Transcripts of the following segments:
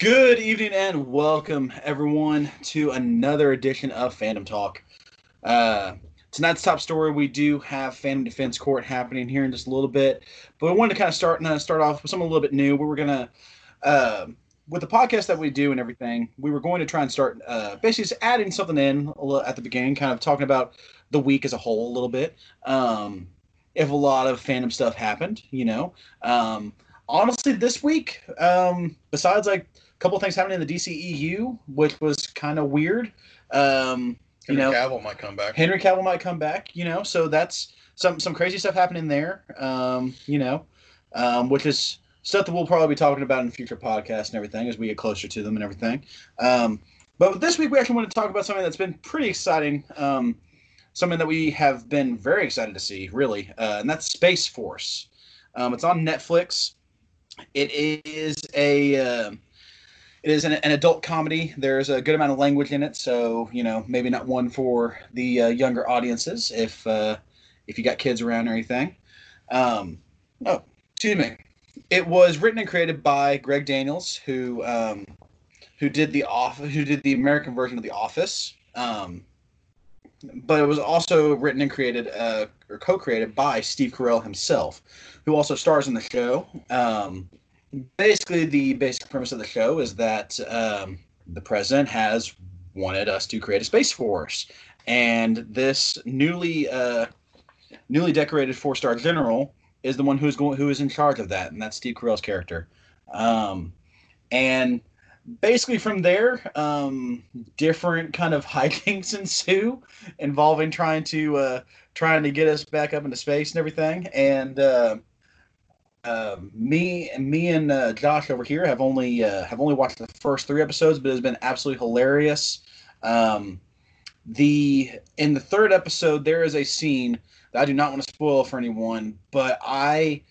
Good evening and welcome everyone to another edition of Fandom Talk. Uh, tonight's top story we do have Fandom Defense Court happening here in just a little bit, but we wanted to kind of start uh, start off with something a little bit new. We were gonna uh, with the podcast that we do and everything, we were going to try and start uh, basically just adding something in a little at the beginning, kind of talking about the week as a whole a little bit. Um, if a lot of fandom stuff happened, you know. Um, honestly, this week, um, besides like couple things happening in the DCEU, which was kind of weird. Um, you Henry know, Cavill might come back. Henry Cavill might come back. You know, so that's some some crazy stuff happening there. Um, you know, um, which is stuff that we'll probably be talking about in future podcasts and everything as we get closer to them and everything. Um, but this week we actually want to talk about something that's been pretty exciting. Um, something that we have been very excited to see, really, uh, and that's Space Force. Um, it's on Netflix. It is a uh, it is an, an, adult comedy. There's a good amount of language in it, so you know maybe not one for the uh, younger audiences if uh, if you got kids around or anything. Um, oh, excuse me. It was written and created by Greg Daniels, who um, who did the off who did the American version of The Office. Um, but it was also written and created uh, or co-created by Steve Carell himself, who also stars in the show. Um, basically the basic premise of the show is that um, the president has wanted us to create a space force, and this newly uh, newly decorated four star general is the one who's going who is in charge of that, and that's Steve Carell's character. Um, and basically from there, um, different kind of hijinks ensue involving trying to uh, trying to get us back up into space and everything, and uh, uh, me and me and uh, Josh over here have only uh, have only watched the first three episodes, but it's been absolutely hilarious. Um, the in the third episode, there is a scene that I do not want to spoil for anyone, but I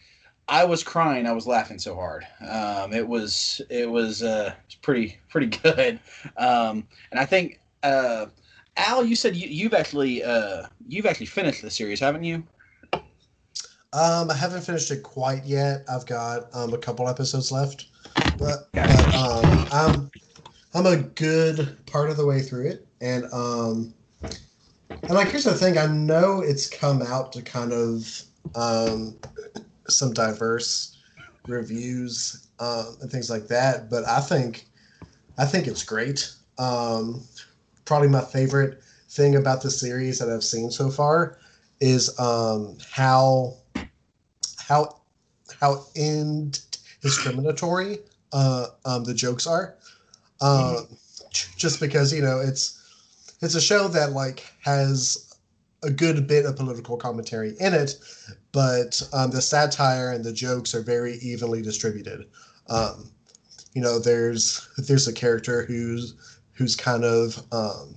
I was crying. I was laughing so hard. Um, it was it was uh, pretty pretty good. Um, and I think uh, Al, you said you, have actually uh, you've actually finished the series, haven't you? Um, I haven't finished it quite yet. I've got um, a couple episodes left, but, but um, I'm I'm a good part of the way through it, and um, and like here's the thing: I know it's come out to kind of um, some diverse reviews uh, and things like that, but I think I think it's great. Um, probably my favorite thing about the series that I've seen so far is um, how how how indiscriminatory uh, um, the jokes are. Uh, mm-hmm. Just because you know it's it's a show that like has a good bit of political commentary in it, but um, the satire and the jokes are very evenly distributed. Um, you know, there's there's a character who's who's kind of um,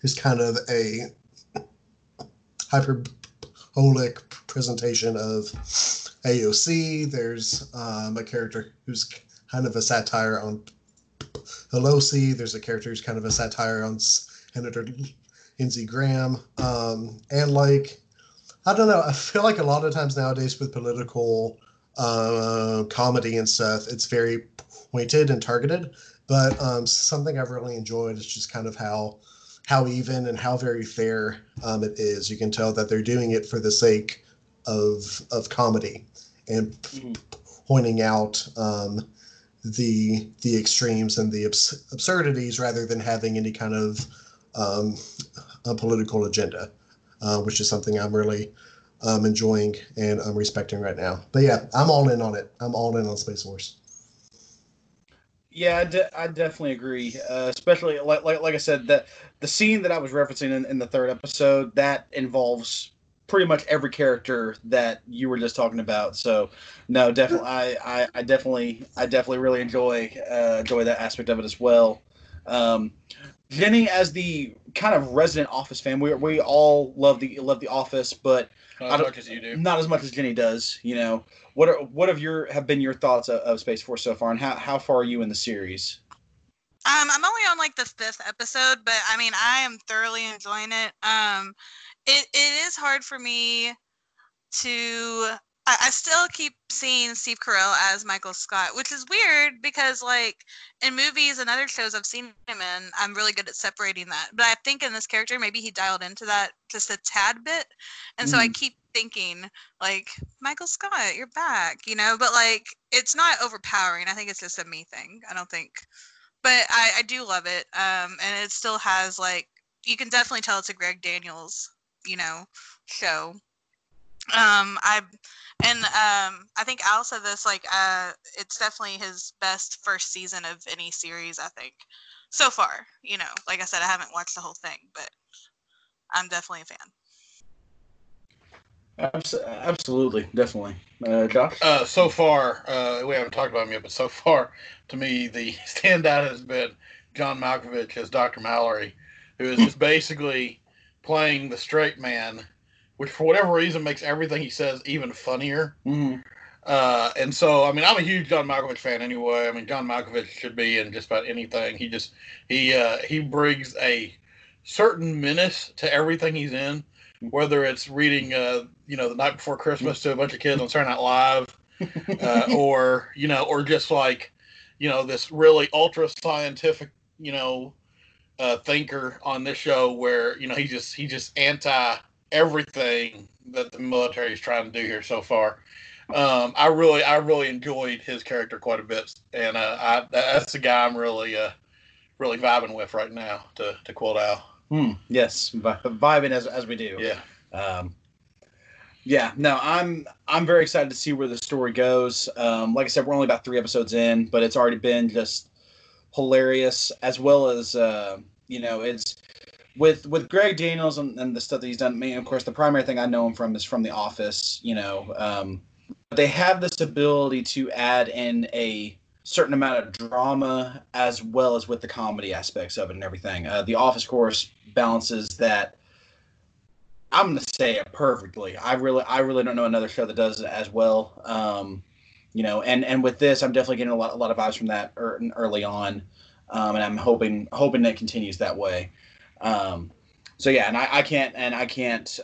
who's kind of a hyperbolic presentation of AOC. There's um, a character who's kind of a satire on Pelosi. There's a character who's kind of a satire on Senator Lindsey Graham. Um, and like, I don't know. I feel like a lot of times nowadays with political uh, comedy and stuff, it's very pointed and targeted. But um, something I've really enjoyed is just kind of how how even and how very fair um, it is. You can tell that they're doing it for the sake of of comedy and mm-hmm. pointing out um, the the extremes and the abs- absurdities rather than having any kind of um, a political agenda, uh, which is something I'm really um, enjoying and I'm respecting right now. But yeah, I'm all in on it. I'm all in on Space Force. Yeah, I, de- I definitely agree. Uh, especially like, like like I said that the scene that I was referencing in, in the third episode that involves pretty much every character that you were just talking about. So, no, definitely, I, I, I definitely, I definitely really enjoy uh, enjoy that aspect of it as well. Um, Jenny, as the kind of resident Office fan, we we all love the love the Office, but not as much as you do. Not as much as Jenny does. You know, what are what have your have been your thoughts of, of Space Force so far, and how how far are you in the series? Um, I'm only on like the fifth episode, but I mean, I am thoroughly enjoying it. Um, it, it is hard for me to I, I still keep seeing Steve Carell as Michael Scott, which is weird because like in movies and other shows I've seen him in, I'm really good at separating that. But I think in this character, maybe he dialed into that just a tad bit, and so I keep thinking like Michael Scott, you're back, you know. But like it's not overpowering. I think it's just a me thing. I don't think, but I I do love it. Um, and it still has like you can definitely tell it's a Greg Daniels, you know, show. Um, I and um, I think Al said this like uh, it's definitely his best first season of any series. I think so far. You know, like I said, I haven't watched the whole thing, but I'm definitely a fan. Absolutely, definitely. Uh, Josh? Uh, so far, uh, we haven't talked about him yet, but so far, to me, the standout has been John Malkovich as Dr. Mallory, who is just basically playing the straight man which for whatever reason makes everything he says even funnier. Mm-hmm. Uh, and so, I mean, I'm a huge John Malkovich fan anyway. I mean, John Malkovich should be in just about anything. He just he uh, he brings a certain menace to everything he's in, whether it's reading, uh, you know, the night before Christmas to a bunch of kids on Saturday Night Live, uh, or you know, or just like, you know, this really ultra scientific, you know, uh, thinker on this show where you know he just he just anti everything that the military is trying to do here so far. Um, I really, I really enjoyed his character quite a bit, and uh, I, that's the guy I'm really, uh, really vibing with right now. To to quote Al. Hmm. Yes, vibing as as we do. Yeah. Um, yeah. No, I'm I'm very excited to see where the story goes. Um, like I said, we're only about three episodes in, but it's already been just hilarious, as well as uh, you know, it's with with Greg Daniels and, and the stuff that he's done, mean, of course, the primary thing I know him from is from The Office. You know, um, they have this ability to add in a certain amount of drama as well as with the comedy aspects of it and everything. Uh, the Office course balances that. I'm gonna say it perfectly. I really, I really don't know another show that does it as well. Um, you know, and and with this, I'm definitely getting a lot, a lot of vibes from that early on, um, and I'm hoping, hoping that continues that way. Um, so yeah, and I, I can't and I can't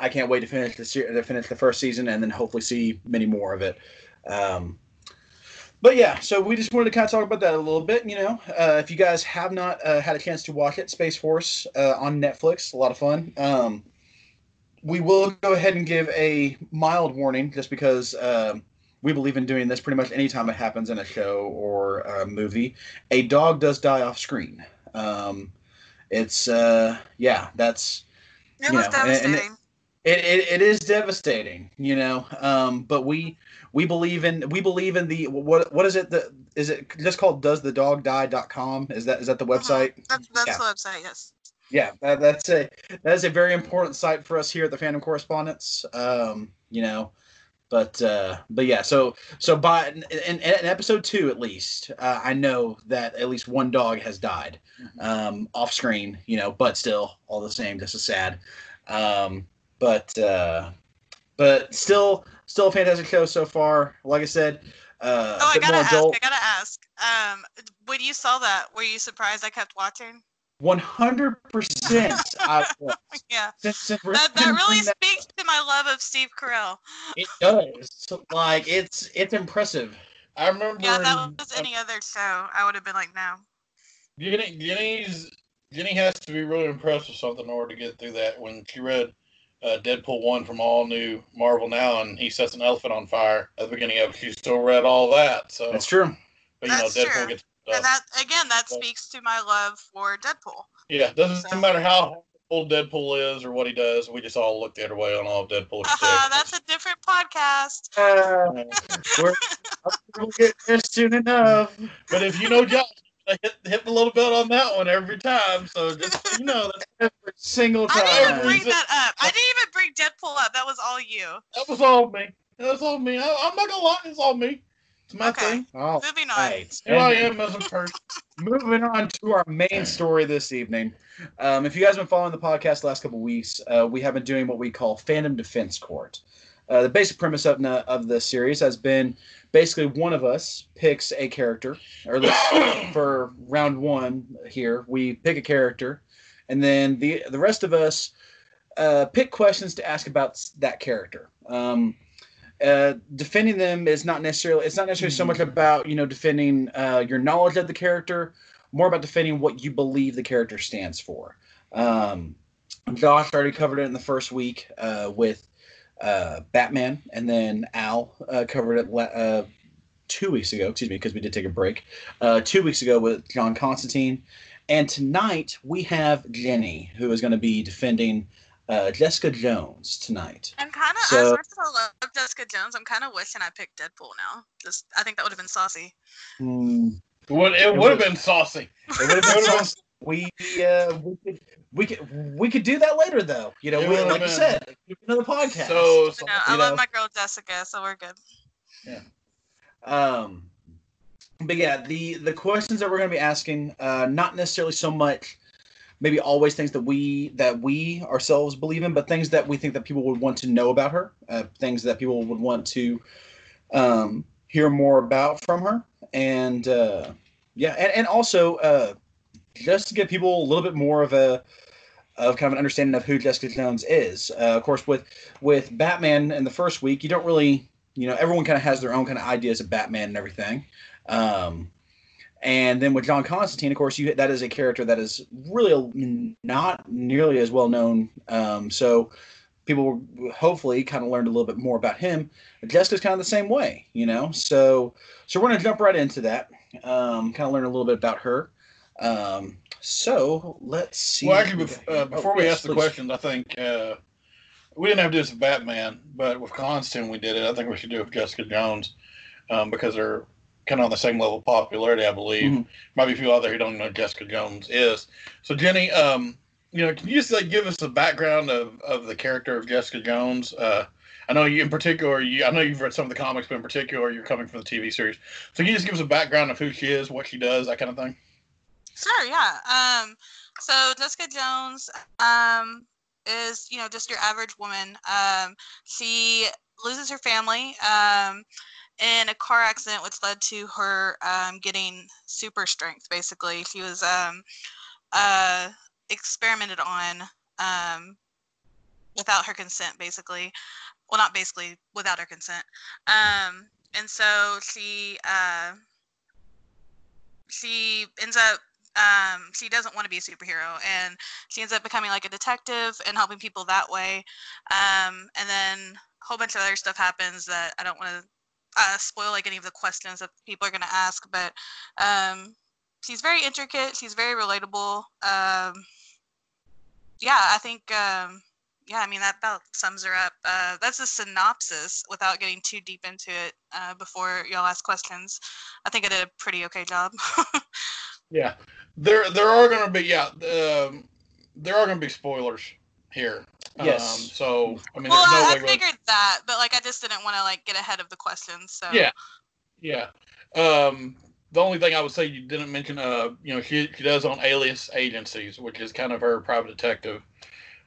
I can't wait to finish the to finish the first season and then hopefully see many more of it. Um, but yeah, so we just wanted to kind of talk about that a little bit. You know, uh, if you guys have not uh, had a chance to watch it, Space Force uh, on Netflix, a lot of fun. Um, we will go ahead and give a mild warning, just because um, we believe in doing this pretty much anytime it happens in a show or a movie. A dog does die off screen. Um, it's uh yeah that's it was know, devastating. It, it, it is devastating, you know. Um, but we we believe in we believe in the what what is it that is it just called does the dog die.com is that is that the uh-huh. website that's, that's yeah. the website yes yeah that, that's a that is a very important site for us here at the Fandom correspondence um you know but uh, but yeah, so so by in, in, in episode two at least, uh, I know that at least one dog has died mm-hmm. um, off screen, you know, but still all the same, just as sad. Um, but uh, but still still a fantastic show so far. Like I said, uh, oh, I gotta ask. Adult. I gotta ask. Um, when you saw that, were you surprised I kept watching? One hundred percent. Yeah. Since, since that, that really that, speaks to my love of Steve Carell. It does. like it's it's impressive. I remember. Yeah, that was any other show. I would have been like, no. Jenny, Jenny's Jenny has to be really impressed with something in order to get through that. When she read uh, Deadpool one from all new Marvel now, and he sets an elephant on fire at the beginning of it, she still read all that. So that's true. But you That's know, Deadpool true. gets and that again, that speaks to my love for Deadpool. Yeah, doesn't so. matter how old Deadpool is or what he does. We just all look the other way on all of Deadpool. Uh, that's a different podcast. Uh, we'll get there soon enough. But if you know Josh, hit, hit a little bit on that one every time. So just you know, that's every single time. I didn't even bring that up. I didn't even bring Deadpool up. That was all you. That was all me. That was all me. I, am not gonna lie, it's all me. It's my okay. thing. Oh, Moving on. Right. Who I am as a person. Moving on to our main story this evening. Um, if you guys have been following the podcast the last couple weeks, uh, we have been doing what we call Fandom Defense Court. Uh, the basic premise of, of the series has been basically one of us picks a character, or at least for round one here, we pick a character, and then the the rest of us uh, pick questions to ask about that character. Um, uh, defending them is not necessarily it's not necessarily so much about you know defending uh, your knowledge of the character more about defending what you believe the character stands for. Um, josh already covered it in the first week uh, with uh, batman and then al uh, covered it la- uh, two weeks ago excuse me because we did take a break uh, two weeks ago with john constantine. And tonight we have jenny who is going to be defending uh, jessica jones tonight I'm kind of So- as much as I love Jessica Jones, I'm kind of wishing I picked Deadpool now. Just I think that would have been saucy. Would it would have been saucy? It would have been awesome. We uh, we could we could we could do that later though. You know, It we, would've like you been said, another podcast. So, You know, I you love know. my girl Jessica, so we're good. Yeah. Um, but yeah, the the questions that we're going to be asking, uh, not necessarily so much, maybe always things that we that we ourselves believe in, but things that we think that people would want to know about her, uh, things that people would want to um, hear more about from her, and uh, yeah, and, and also uh, just to give people a little bit more of a of kind of an understanding of who Jessica Jones is. Uh, of course, with with Batman in the first week, you don't really, you know, everyone kind of has their own kind of ideas of Batman and everything. Um, and then with John Constantine, of course, you that is a character that is really not nearly as well known. Um, so people will hopefully kind of learned a little bit more about him. Jessica's kind of the same way, you know. So so we're gonna jump right into that. Um, kind of learn a little bit about her. Um, so let's see. Well, actually, bef- uh, before Oh, we yes, ask the please. questions, I think uh, we didn't have to do this with Batman, but with Constantine we did it. I think we should do it with Jessica Jones um, because they're kind of on the same level of popularity, I believe. Mhm. Might be a few out there who don't know Jessica Jones is. So, Jenny, um, you know, can you just like give us a background of, of the character of Jessica Jones? Uh, I know you in particular. You, I know you've read some of the comics, but in particular, you're coming from the TV series. So, can you just give us a background of who she is, what she does, that kind of thing? Sure, yeah. Um, so Jessica Jones um, is, you know, just your average woman. Um, she loses her family um, in a car accident, which led to her um, getting super strength. Basically, she was um, uh, experimented on um, without her consent. Basically, well, not basically, without her consent. Um, and so she uh, she ends up um, she doesn't want to be a superhero and she ends up becoming like a detective and helping people that way um, and then a whole bunch of other stuff happens that i don't want to uh, spoil like any of the questions that people are going to ask but um, she's very intricate she's very relatable um, yeah i think um, yeah i mean that about sums her up. Uh, that's a synopsis without getting too deep into it uh, before y'all ask questions. I think i did a pretty okay job. Yeah, there there are going to be yeah um, there are going to be spoilers here. Yes. Um, so I mean, well, no I, I way. really- figured that, but like I just didn't want to like get ahead of the questions. So Yeah. Yeah. Um, the only thing I would say you didn't mention, uh, you know, she she does own Alias Agencies, which is kind of her private detective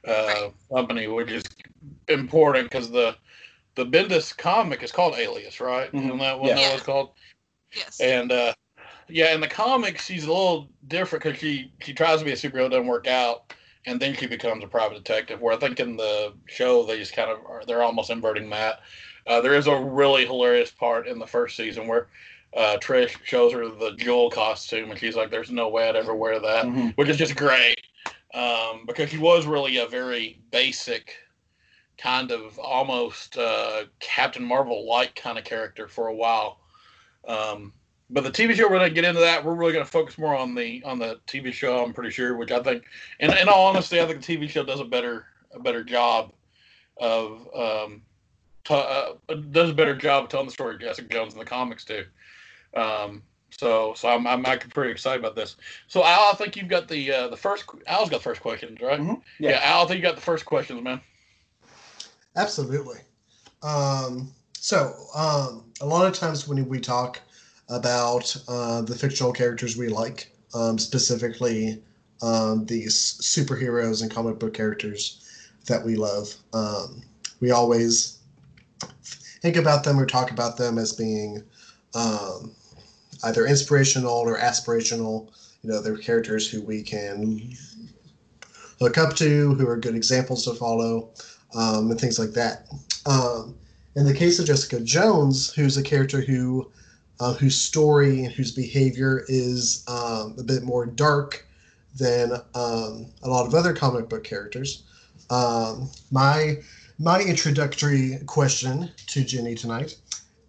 uh, Right. company, which is important because the the Bendis comic is called Alias, right? Mhm. Isn't that what Yeah. that was called? yes, And uh, yeah, in the comics, she's a little different because she she tries to be a superhero, doesn't work out, and then she becomes a private detective. Where I think in the show they just kind of are they're almost inverting that. Uh, there is a really hilarious part in the first season where uh, Trish shows her the Jewel costume, and she's like, "There's no way I'd ever wear that," Mhm. which is just great um, because she was really a very basic kind of almost uh, Captain Marvel like kind of character for a while. Um, but the TV show, we're going to get into that. We're really going to focus more on the on the TV show. I'm pretty sure, which I think, in, in all honesty, I think the TV show does a better a better job of um, t- uh, does a better job of telling the story of Jessica Jones in the comics too. Um, so so I'm, I'm actually pretty excited about this. So Al, I think you've got the uh, the first Al's got the first questions, right? Mhm. Yeah. Yeah. Al, I think you got the first questions, man. Absolutely. Um, so, um, a lot of times when we talk about uh, the fictional characters we like, um, specifically um, these superheroes and comic book characters that we love, um, we always think about them or talk about them as being um, either inspirational or aspirational. You know, they're characters who we can look up to, who are good examples to follow um, and things like that. Um, in the case of Jessica Jones, who's a character who uh, whose story and whose behavior is um, a bit more dark than um, a lot of other comic book characters. Um, my my introductory question to Jenny tonight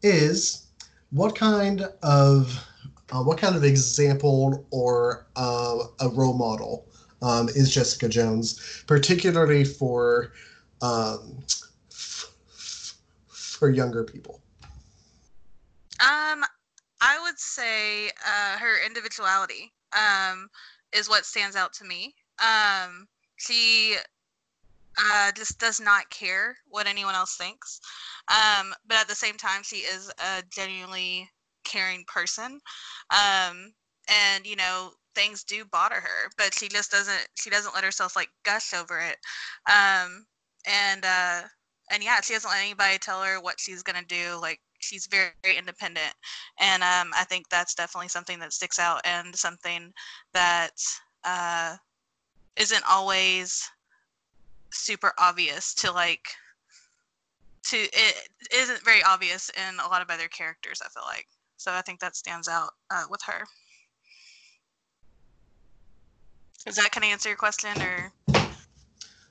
is, what kind of uh, what kind of example or uh, a role model um, is Jessica Jones, particularly for um, f- f- for younger people? Um, I would say uh, her individuality um, is what stands out to me. Um, she uh, just does not care what anyone else thinks. Um, but at the same time, she is a genuinely caring person. Um, and you know, things do bother her, but she just doesn't. She doesn't let herself like gush over it. Um, and uh, and yeah, she doesn't let anybody tell her what she's gonna do. Like she's very, very independent, and um, I think that's definitely something that sticks out and something that uh, isn't always super obvious to like to it isn't very obvious in a lot of other characters i feel like. So i think that stands out uh, with her. Is that kind of answer your question or?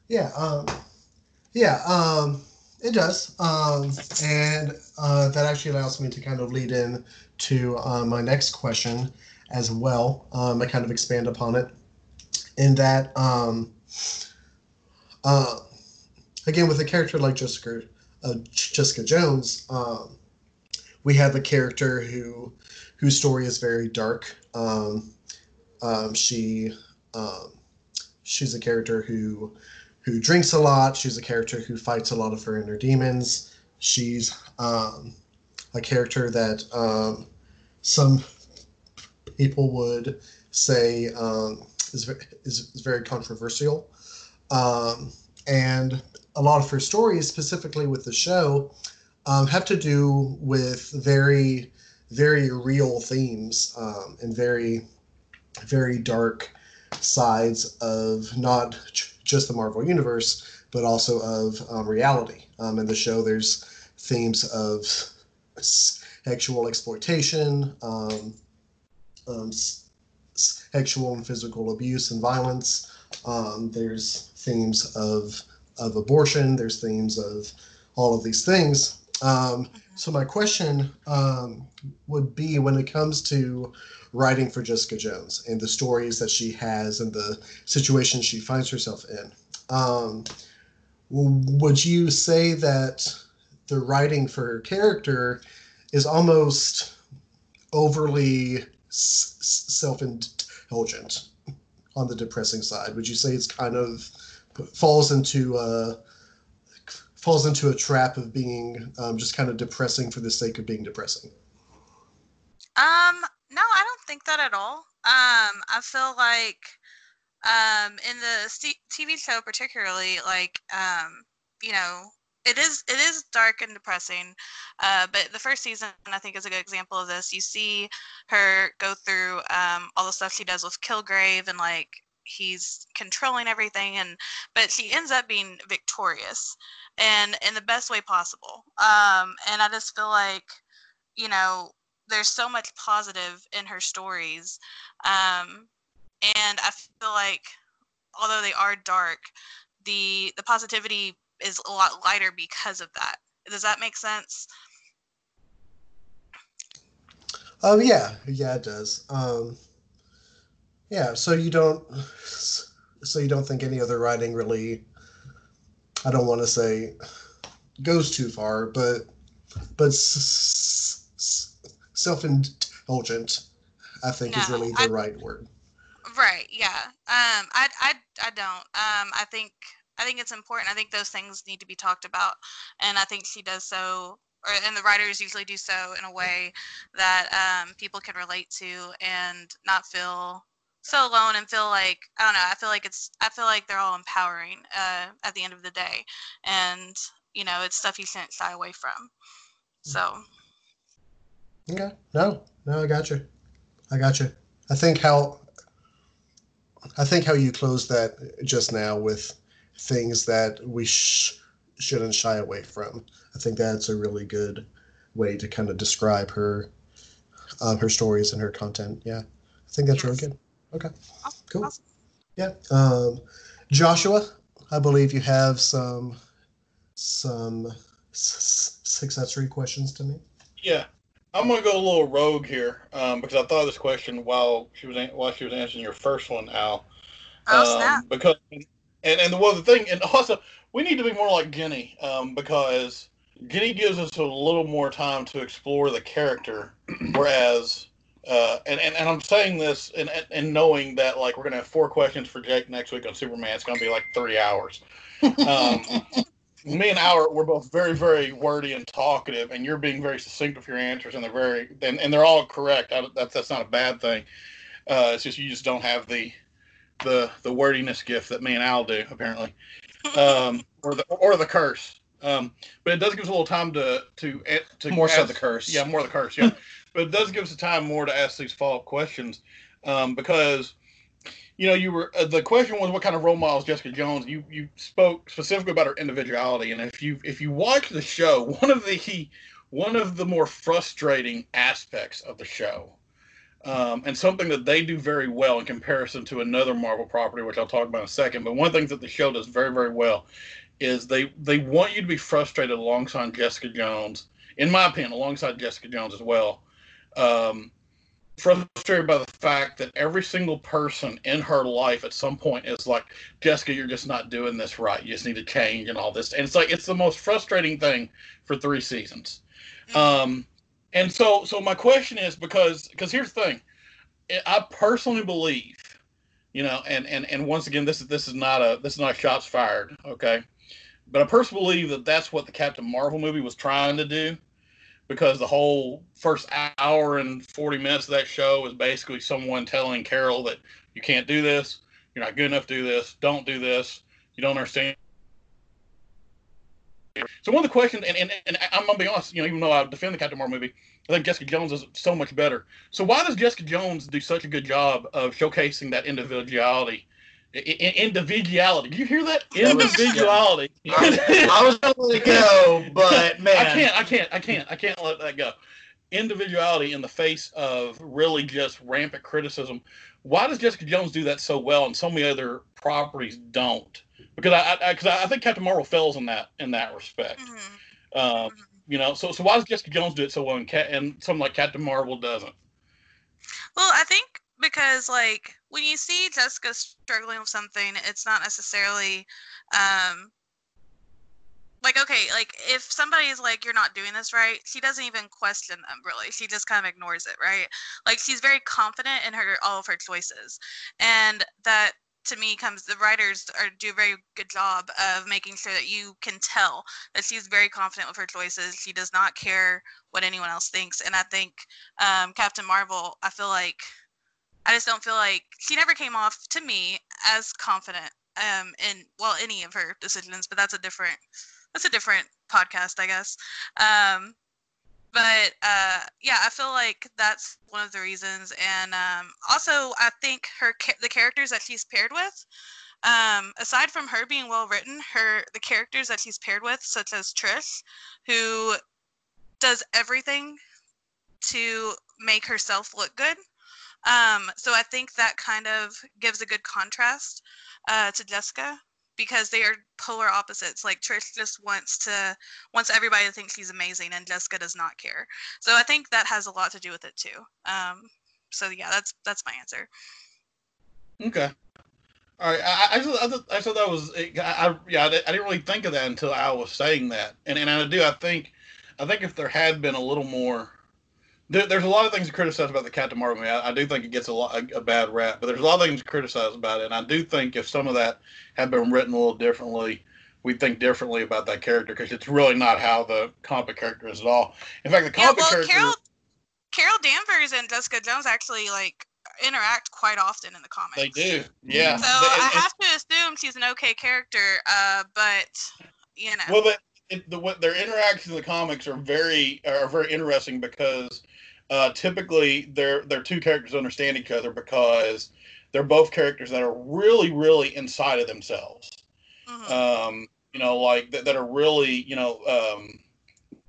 Yeah, um, yeah, um, it does, um, and uh, that actually allows me to kind of lead in to uh, my next question as well. Um, I kind of expand upon it, in that, um, uh, again, with a character like Jessica, uh, Jessica Jones, um, we have a character who whose story is very dark. Um, um, she she's a character who who drinks a lot. She's a character who fights a lot of her inner demons. She's um, a character that um, some people would say um, is, is, is very controversial. Um, and a lot of her stories, specifically with the show, um, have to do with very, very real themes um, and very, very dark sides of not just the Marvel Universe, but also of um, reality. Um, in the show, there's themes of sexual exploitation, um, um, sexual and physical abuse and violence. Um, there's themes of of abortion. There's themes of all of these things. Um, so my question um, would be when it comes to writing for Jessica Jones and the stories that she has and the situation she finds herself in. Um, would you say that the writing for her character is almost overly s- self-indulgent on the depressing side? Would you say it's kind of falls into a falls into a trap of being um, just kind of depressing for the sake of being depressing? Um, no, I don't think that at all. Um, I feel like um in the TV show particularly like um you know it is it is dark and depressing uh but the first season i think is a good example of this you see her go through um all the stuff she does with kilgrave and like he's controlling everything and but she ends up being victorious and in the best way possible. Um and i just feel like you know there's so much positive in her stories. Um and i feel like although they are dark the the positivity is a lot lighter because of that. Does that make sense? Oh yeah, yeah, it does. Um, yeah, so you don't, so you don't think any other writing really, I don't want to say, goes too far, but but s- s- self-indulgent, I think is really the I- right word. right yeah. Um i i i don't. Um i think i think it's important. I think those things need to be talked about and i think she does so or and the writers usually do so in a way that um people can relate to and not feel so alone and feel like i don't know i feel like it's i feel like they're all empowering uh at the end of the day and you know it's stuff you shouldn't shy away from so Okay, no, no, I got you, I got you. I think how, I think how you closed that just now with things that we sh- shouldn't shy away from. I think that's a really good way to kind of describe her um, her stories and her content. Yeah, I think that's really good. Okay, Awesome. cool. Awesome. Yeah, um, Joshua, I believe you have some some s- successory questions to me. Yeah, I'm gonna go a little rogue here um, because I thought of this question while she was an- while she was answering your first one, Al. Oh Um, snap! Because and and the well the thing and also we need to be more like Ginny um, because Ginny gives us a little more time to explore the character, whereas. Uh, and, and, and I'm saying this and, and- knowing that like we're gonna have four questions for Jake next week on Superman. It's gonna be like three hours. Um, me and Albert, we're both very, very wordy and talkative, and you're being very succinct with your answers, and they're very, and, and they're all correct. I, that's that's not a bad thing. Uh, it's just you just don't have the the the wordiness gift that me and Al do, apparently, um, or the or the curse. Um, but it does give us a little time to to to More so the curse. Yeah, more the curse. Yeah, but it does give us time more to ask these follow up questions um, because you know, you were uh, the question was what kind of role models Jessica Jones. You you spoke specifically about her individuality, and if you if you watch the show, one of the one of the more frustrating aspects of the show, um, and something that they do very well in comparison to another Marvel property, which I'll talk about in a second. But one of the things that the show does very very well is they they want you to be frustrated alongside Jessica Jones, in my opinion, alongside Jessica Jones as well. Um, frustrated by the fact that every single person in her life at some point is like, Jessica, you're just not doing this right. You just need to change and all this. And it's like it's the most frustrating thing for three seasons. Um, and so so my question is because because here's the thing, I personally believe, you know, and and and once again, this is this is not a this is not shots fired, okay. But I personally believe that that's what the Captain Marvel movie was trying to do because the whole first hour and 40 minutes of that show is basically someone telling Carol that you can't do this, you're not good enough to do this, don't do this, you don't understand. So one of the questions, and, and, and I'm gonna be honest, you know, even though I defend the Captain Marvel movie, I think Jessica Jones is so much better. So why does Jessica Jones do such a good job of showcasing that individuality? I- I- individuality. Did you hear that? That Individuality. I was gonna let it go, but man, I can't, I can't, I can't, I can't let that go. Individuality in the face of really just rampant criticism. Why does Jessica Jones do that so well, and so many other properties don't? Because I, I, cause I think Captain Marvel fails in that in that respect. Mhm. Um, you know, so so why does Jessica Jones do it so well, and, Cat, and something like Captain Marvel doesn't? Well, I think because like when you see Jessica struggling with something, it's not necessarily um like okay, like if somebody is like you're not doing this right, she doesn't even question them really. She just kind of ignores it, right? Like she's very confident in her all of her choices. And that to me comes the writers are do a very good job of making sure that you can tell that she's very confident with her choices. She does not care what anyone else thinks. And I think um, Captain Marvel, I feel like I just don't feel like she never came off to me as confident um, in well any of her decisions. But that's a different that's a different podcast, I guess. Um, but uh, yeah, I feel like that's one of the reasons, and um, also I think her the characters that she's paired with. Um, aside from her being well written, her the characters that she's paired with, such as Trish, who does everything to make herself look good. Um, so I think that kind of gives a good contrast uh, to Jessica because they are polar opposites. Like Trish just wants to wants everybody to think she's amazing, and Jessica does not care. So I think that has a lot to do with it too. Um, so yeah, that's that's my answer. Okay. All right. I, I, I, I thought that was. I, I yeah. I, didn't really think of that until I was saying that, and and I do. I think, I think if there had been a little more, there, there's a lot of things to criticize about the Captain Marvel movie. I, I do think it gets a lot a, a bad rap, but there's a lot of things to criticize about it. And I do think if some of that had been written a little differently, we'd think differently about that character because it's really not how the comic character is at all. In fact, the comic Yeah, well, character. Carol Carol Danvers and Jessica Jones actually like interact quite often in the comics. They do. Yeah. So They- I have to assume she's an okay character, uh, but you know. Well, the, it, the what their interactions in the comics are very are very interesting because uh, typically they're they're two characters understand each other because they're both characters that are really really inside of themselves. Mhm. Um, you know, like that, that are really, you know, um,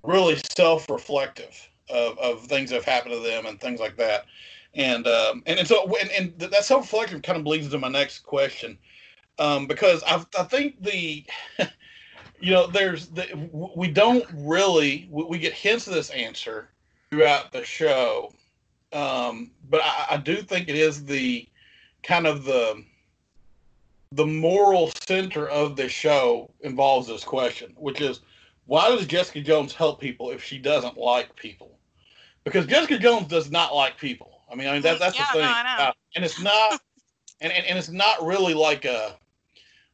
really self-reflective of, of things that have happened to them and things like that. And um, and, and so and, and that self-reflective kind of leads to my next question, um, because I, I think the you know there's the, we don't really we get hints of this answer throughout the show um, but I, I, do think it is the kind of the the moral center of the show involves this question, which is why does Jessica Jones help people if she doesn't like people? Because Jessica Jones does not like people. I mean, I mean that, that's yeah, the thing, no, uh, and it's not, and, and and it's not really like a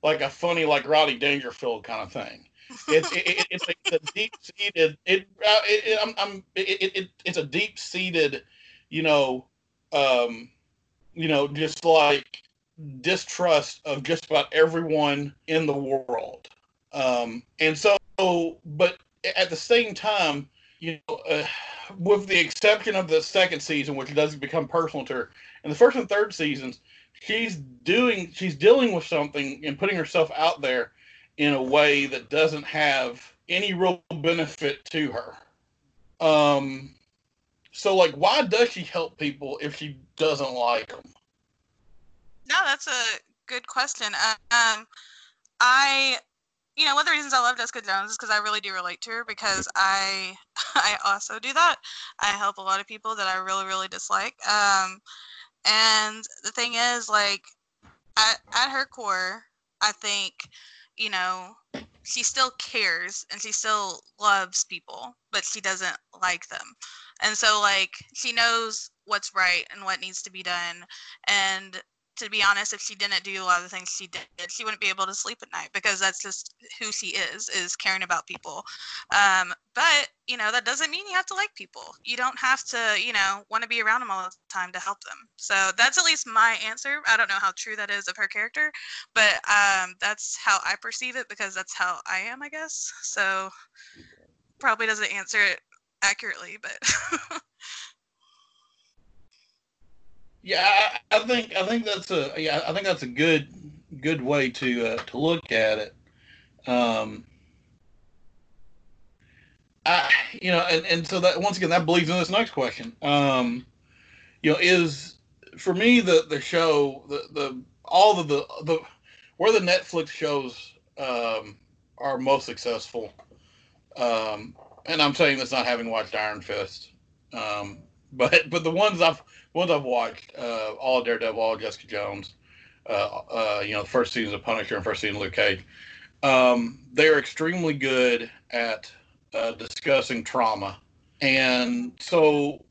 like a funny like Rodney Dangerfield kind of thing. It's it, it's, a, it's a deep seated it, uh, it, I'm, I'm it, it, it's a deep seated you know, um, you know, just like distrust of just about everyone in the world. Um, and so, but at the same time, you know, uh, with the exception of the second season, which does become personal to her, in the first and third seasons, she's doing, she's dealing with something and putting herself out there in a way that doesn't have any real benefit to her. Um, so, like, why does she help people if she doesn't like them? No, that's a good question. Um, I, you know, one of the reasons I love Jessica Jones is because I really do relate to her because I, I also do that. I help a lot of people that I really, really dislike. Um, and the thing is, like, at, at her core, I think, you know, she still cares and she still loves people, but she doesn't like them. And so like she knows what's right and what needs to be done. And to be honest, if she didn't do a lot of the things she did, she wouldn't be able to sleep at night because that's just who she is, is caring about people. Um, but, you know, that doesn't mean you have to like people. You don't have to, you know, want to be around them all the time to help them. So that's at least my answer. I don't know how true that is of her character, but um, that's how I perceive it because that's how I am, I guess. So probably doesn't answer it accurately, but yeah, I, I, think I think that's a yeah I think that's a good good way to uh, to look at it. Um, I you know and, and so that once again that bleeds into this next question. Um, you know is for me the the show the the all of the the where the Netflix shows um, are most successful um, and I'm saying this not having watched Iron Fist, um, but but the ones I've ones I've watched, uh, all Daredevil, all Jessica Jones, uh, uh, you know, the first season of Punisher and first season of Luke Cage, um, they're extremely good at uh, discussing trauma, and so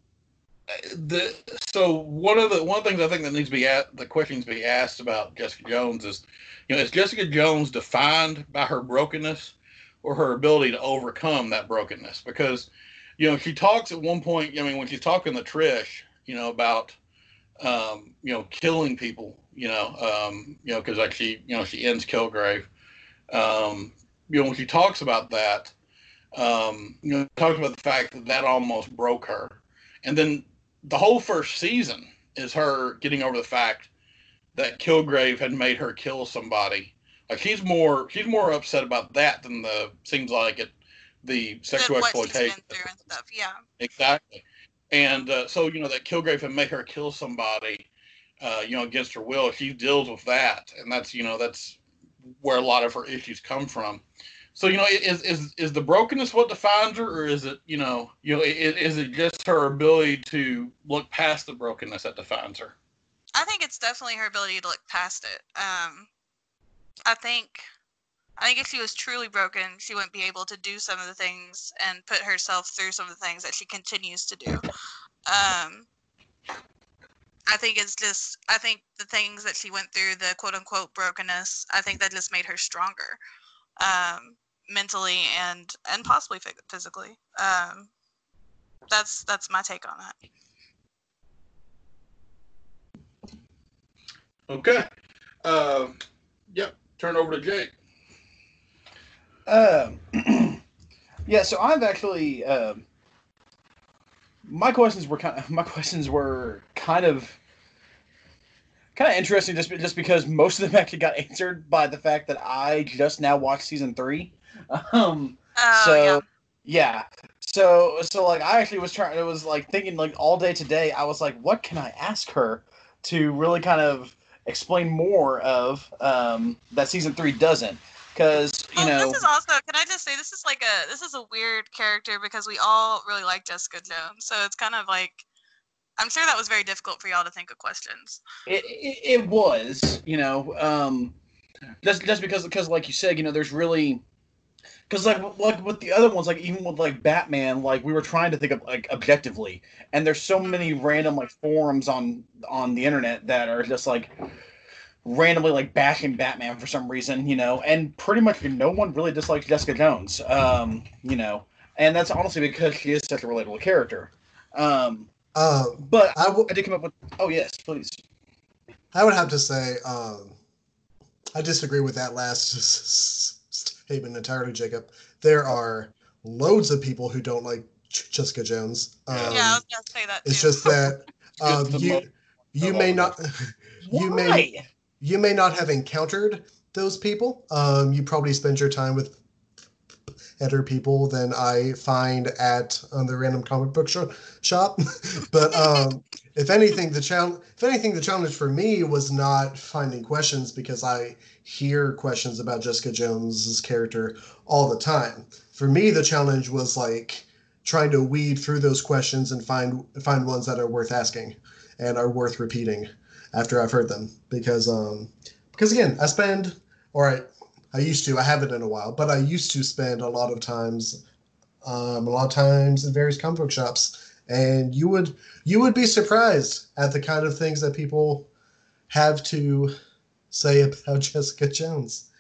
the so one of the one of the things I think that needs to be at the questions to be asked about Jessica Jones is, you know, is Jessica Jones defined by her brokenness? or her ability to overcome that brokenness because you know she talks at one point i mean when she's talking to trish you know about um, you know killing people you know um, you know because like she you know she ends kilgrave. Um, you know when she talks about that um, you know talks about the fact that that almost broke her. And then the whole first season is her getting over the fact that kilgrave had made her kill somebody. Like she's more she's more upset about that than the seems like it the sexual the, exploitation. and stuff, yeah. Exactly. And uh, so you know that Kilgrave had made her kill somebody, uh, you know, against her will. She deals with that, and that's you know that's where a lot of her issues come from. So you know, is is is the brokenness what defines her, or is it you know you know is, is it just her ability to look past the brokenness that defines her? I think it's definitely her ability to look past it. Um, I think I think if she was truly broken, she wouldn't be able to do some of the things and put herself through some of the things that she continues to do. Um, I think it's just I think the things that she went through, the quote unquote brokenness, I think that just made her stronger, um, mentally and and possibly physically. Um, that's that's my take on that. Okay. Uh, yep turn over to Jake. Um, yeah, so I've actually um, my questions were kind of my questions were kind of kind of interesting just just because most of them actually got answered by the fact that I just now watched season three. Um, Oh so yeah. yeah. So so like I actually was trying. It was like thinking like all day today. I was like, what can I ask her to really kind of explain more of um, that season three doesn't because you Well, know this is also. Can I just say this is like a this is a weird character because we all really like Jessica Jones, so it's kind of like. I'm sure that was very difficult for y'all to think of questions. it, it, it was you know um just just because because like you said you know there's really because like like with the other ones like even with like batman like we were trying to think of like objectively and there's so many random like forums on on the internet that are just like randomly like bashing batman for some reason you know and pretty much no one really dislikes jessica jones um you know and that's honestly because she is such a relatable character um Um, but I did come up with oh yes please I would have to say, um, I disagree with that last s- s- statement entirely, Jacob. There are loads of people who don't like J- Jessica Jones. Um, yeah, I was gonna say that too. it's just that um, you you may not you may Why? You may not have encountered those people. Um, you probably spend your time with better people than I find at um, the random comic book sho- shop. but um, if anything, the challenge if anything the challenge for me was not finding questions because I hear questions about Jessica Jones's character all the time. For me, the challenge was like trying to weed through those questions and find find ones that are worth asking and are worth repeating after I've heard them because um because again I spend or I I used to I haven't in a while but I used to spend a lot of times um a lot of times in various comic book shops and you would you would be surprised at the kind of things that people have to say about Jessica Jones.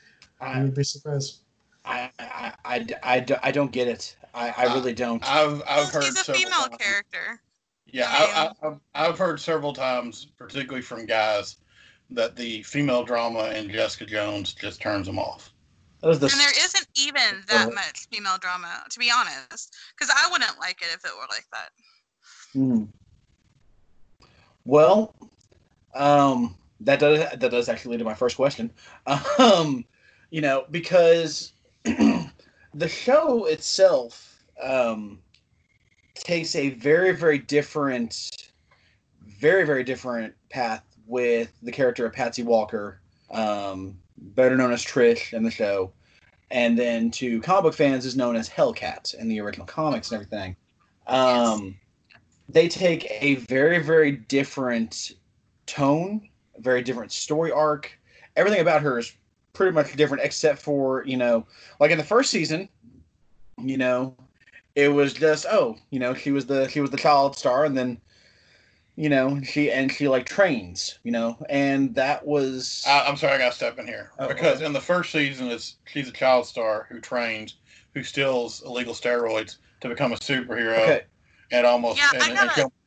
You I, would be surprised. I, I, I, I, do- I don't get it. I, I really don't. I've I've Well, heard she's a several female times. character. Yeah, I I, I, I've, I've heard several times, particularly from guys, that the female drama in Jessica Jones just turns them off. The And there isn't even that Uh, much female drama, to be honest. Because I wouldn't like it if it were like that. Mhm. Well, um, that does that does actually lead to my first question. Um, you know, because the show itself um, takes a very very different, very very different path with the character of Patsy Walker, um, better known as Trish in the show, and then to comic book fans is known as Hellcat in the original comics and everything. Um, they take a very very different tone very different story arc everything about her is pretty much different except for you know like in the first season you know it was just oh you know she was the she was the child star and then you know she and she like trains you know and that was I, I'm sorry, I got to step in here Oh, because okay. in the first season, is she's a child star who trains, who steals illegal steroids to become a superhero, okay and almost Yeah, and, I gotta- kill people.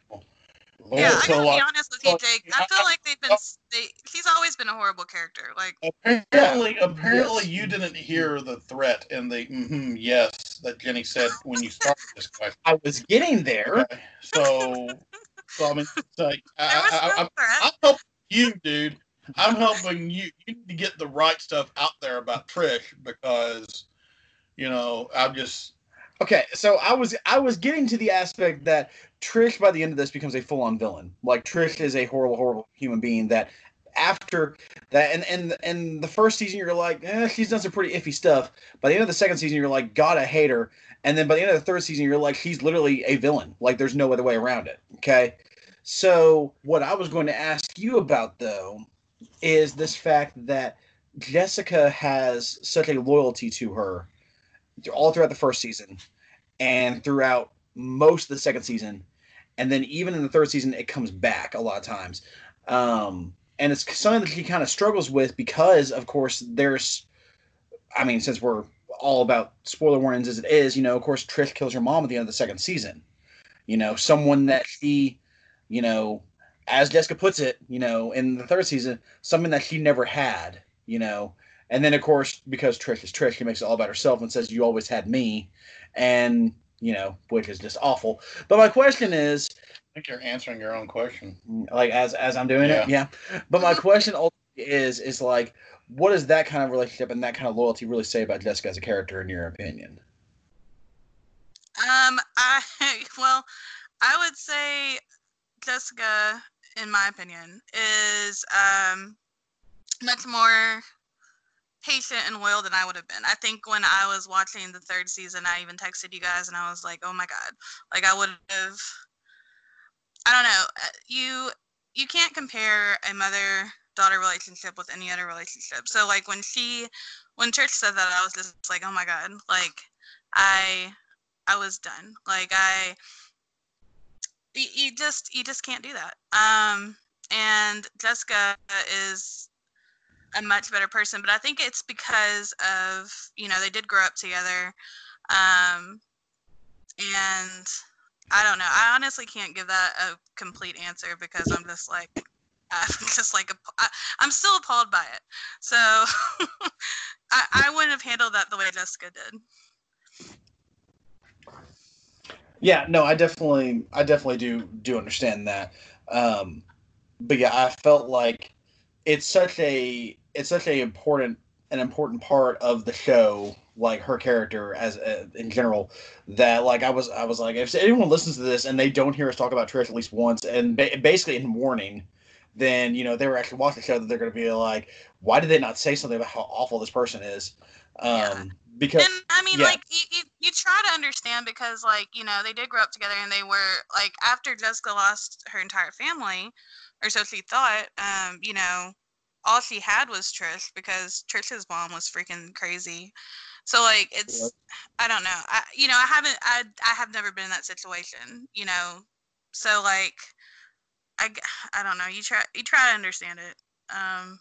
Yeah, And I so, gotta like, be honest with you, Jake. I feel like they've been. They, he's always been a horrible character. Like, Apparently, apparently, Yes. you didn't hear the threat and the mm-hmm, yes that Jenny said when you started this question. i was getting there Okay, so, so I mean, it's like, there I, was I, no I, threat. I'm helping you, dude. I'm helping you. You need to get the right stuff out there about Trish because, you know, I'm just. Okay, so I was I was getting to the aspect that Trish by the end of this becomes a full on villain. Like Trish is a horrible, horrible human being that after that and and and the first season you're like, eh, she's done some pretty iffy stuff. By the end of the second season, you're like, I hate her. And then by the end of the third season, you're like, she's literally a villain. Like there's no other way around it. Okay. So what I was going to ask you about though is this fact that Jessica has such a loyalty to her all throughout the first season and throughout most of the second season. And then even in the third season it comes back a lot of times. Um and it's something that she kind of struggles with because of course there's i mean since we're all about spoiler warnings as it is you know of course trish kills her mom at the end of the second season. You know someone that she you know as jessica puts it you know in the third season something that she never had you know and then of course because trish is trish she makes it all about herself and says you always had me and you know, which is just awful. But my question is, I think you're answering your own question. like as as I'm doing it, yeah. But my question ultimately is is like, what does that kind of relationship and that kind of loyalty really say about Jessica as a character, in your opinion? Um, I well, I would say Jessica, in my opinion, is um much more patient and loyal than I would have been. I think when I was watching the third season, I even texted you guys and I was like, "Oh my god!" Like I would have. I don't know. uh, You you can't compare a mother daughter relationship with any other relationship. So like when she when Trish said that, I was just like, "Oh my god!" Like I I was done. Like I you, you just you just can't do that. Um and Jessica is a much better person, but I think it's because of, you know, they did grow up together. Um and I don't know. I honestly can't give that a complete answer because I'm just like I'm just like I'm still appalled by it. So I, I wouldn't have handled that the way Jessica did. Yeah, no, I definitely, I definitely do do understand that. Um, but yeah, I felt like it's such a it's such a important an important part of the show, like her character as uh, in general, that like I was I was like if anyone listens to this and they don't hear us talk about Trish at least once and ba- basically in warning, then you know they were actually watching the show that they're going to be like, why did they not say something about how awful this person is? Um, Yeah. Because and I mean, yeah. like you, you, you try to understand because, like, you know, they did grow up together, and they were like after Jessica lost her entire family, or so she thought. Um, you know, all she had was Trish because Trish's mom was freaking crazy. So like, it's Yep. I don't know. I you know I haven't I I have never been in that situation. You know, so like, I I don't know. You try you try to understand it. Um,